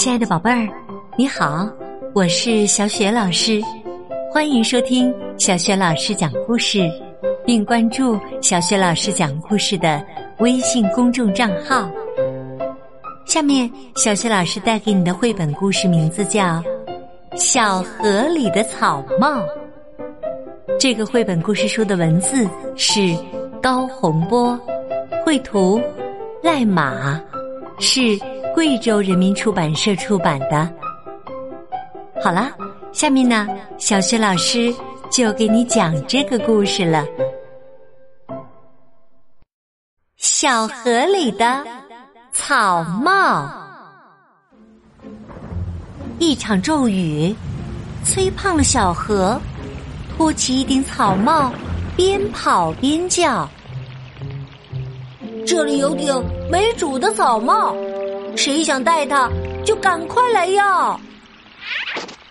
亲爱的宝贝儿，你好，我是小雪老师，欢迎收听小雪老师讲故事，并关注小雪老师讲故事的微信公众账号。下面，小雪老师带给你的绘本故事名字叫《小河里的草帽》。这个绘本故事书的文字是高洪波，绘图赖马，是。贵州人民出版社出版的。好了，下面呢，小雪老师就给你讲这个故事了。小河里的草帽，一场骤雨催胖了小河，托起一顶草帽，边跑边叫：“这里有顶没主的草帽。”谁想带它，就赶快来要！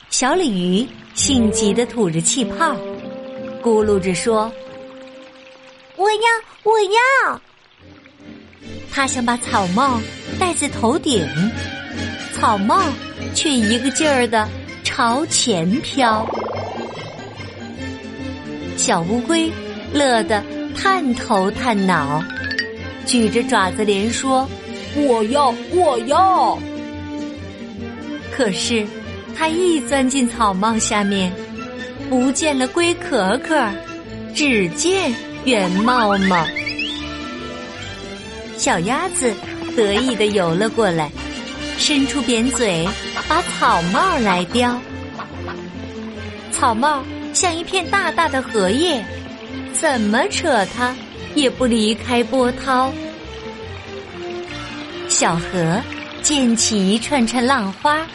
小鲤鱼性急的吐着气泡，咕噜着说：“我要，我要！”他想把草帽戴在头顶，草帽却一个劲儿的朝前飘。小乌龟乐得探头探脑，举着爪子连说。我要，我要。可是，他一钻进草帽下面，不见了龟壳壳，只见圆帽帽。小鸭子得意的游了过来，伸出扁嘴，把草帽来叼。草帽像一片大大的荷叶，怎么扯它也不离开波涛。小河溅起一串串浪花，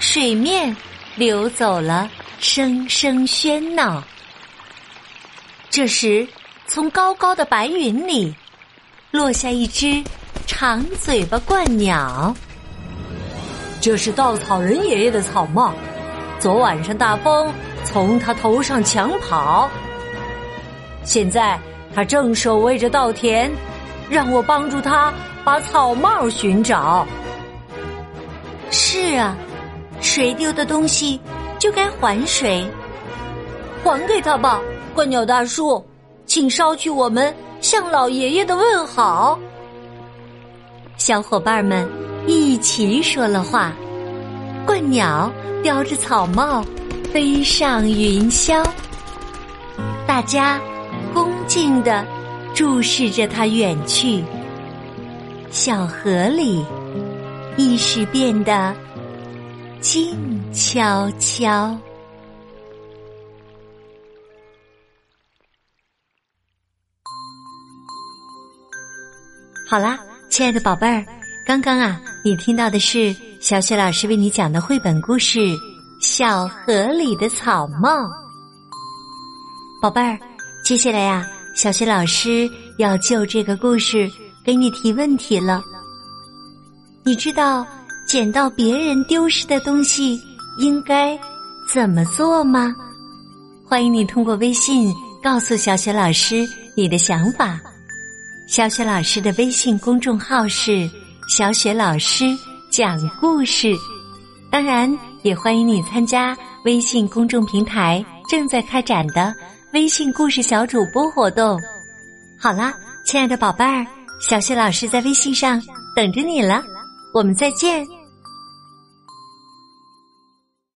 水面流走了声声喧闹。这时，从高高的白云里落下一只长嘴巴鹳鸟。这是稻草人爷爷的草帽，昨晚上大风从他头上抢跑，现在他正守卫着稻田，让我帮助他。把草帽寻找。是啊，谁丢的东西就该还谁，还给他吧，鹳鸟大叔，请捎去我们向老爷爷的问好。小伙伴们一起说了话，鹳鸟叼着草帽飞上云霄，大家恭敬的注视着它远去。小河里，一时变得静悄悄。好啦，亲爱的宝贝儿，刚刚啊，你听到的是小雪老师为你讲的绘本故事《小河里的草帽》。宝贝儿，接下来呀，小雪老师要就这个故事。给你提问题了，你知道捡到别人丢失的东西应该怎么做吗？欢迎你通过微信告诉小雪老师你的想法。小雪老师的微信公众号是“小雪老师讲故事”，当然也欢迎你参加微信公众平台正在开展的微信故事小主播活动。好啦，亲爱的宝贝儿。小谢老师在微信上等着你了，我们再见。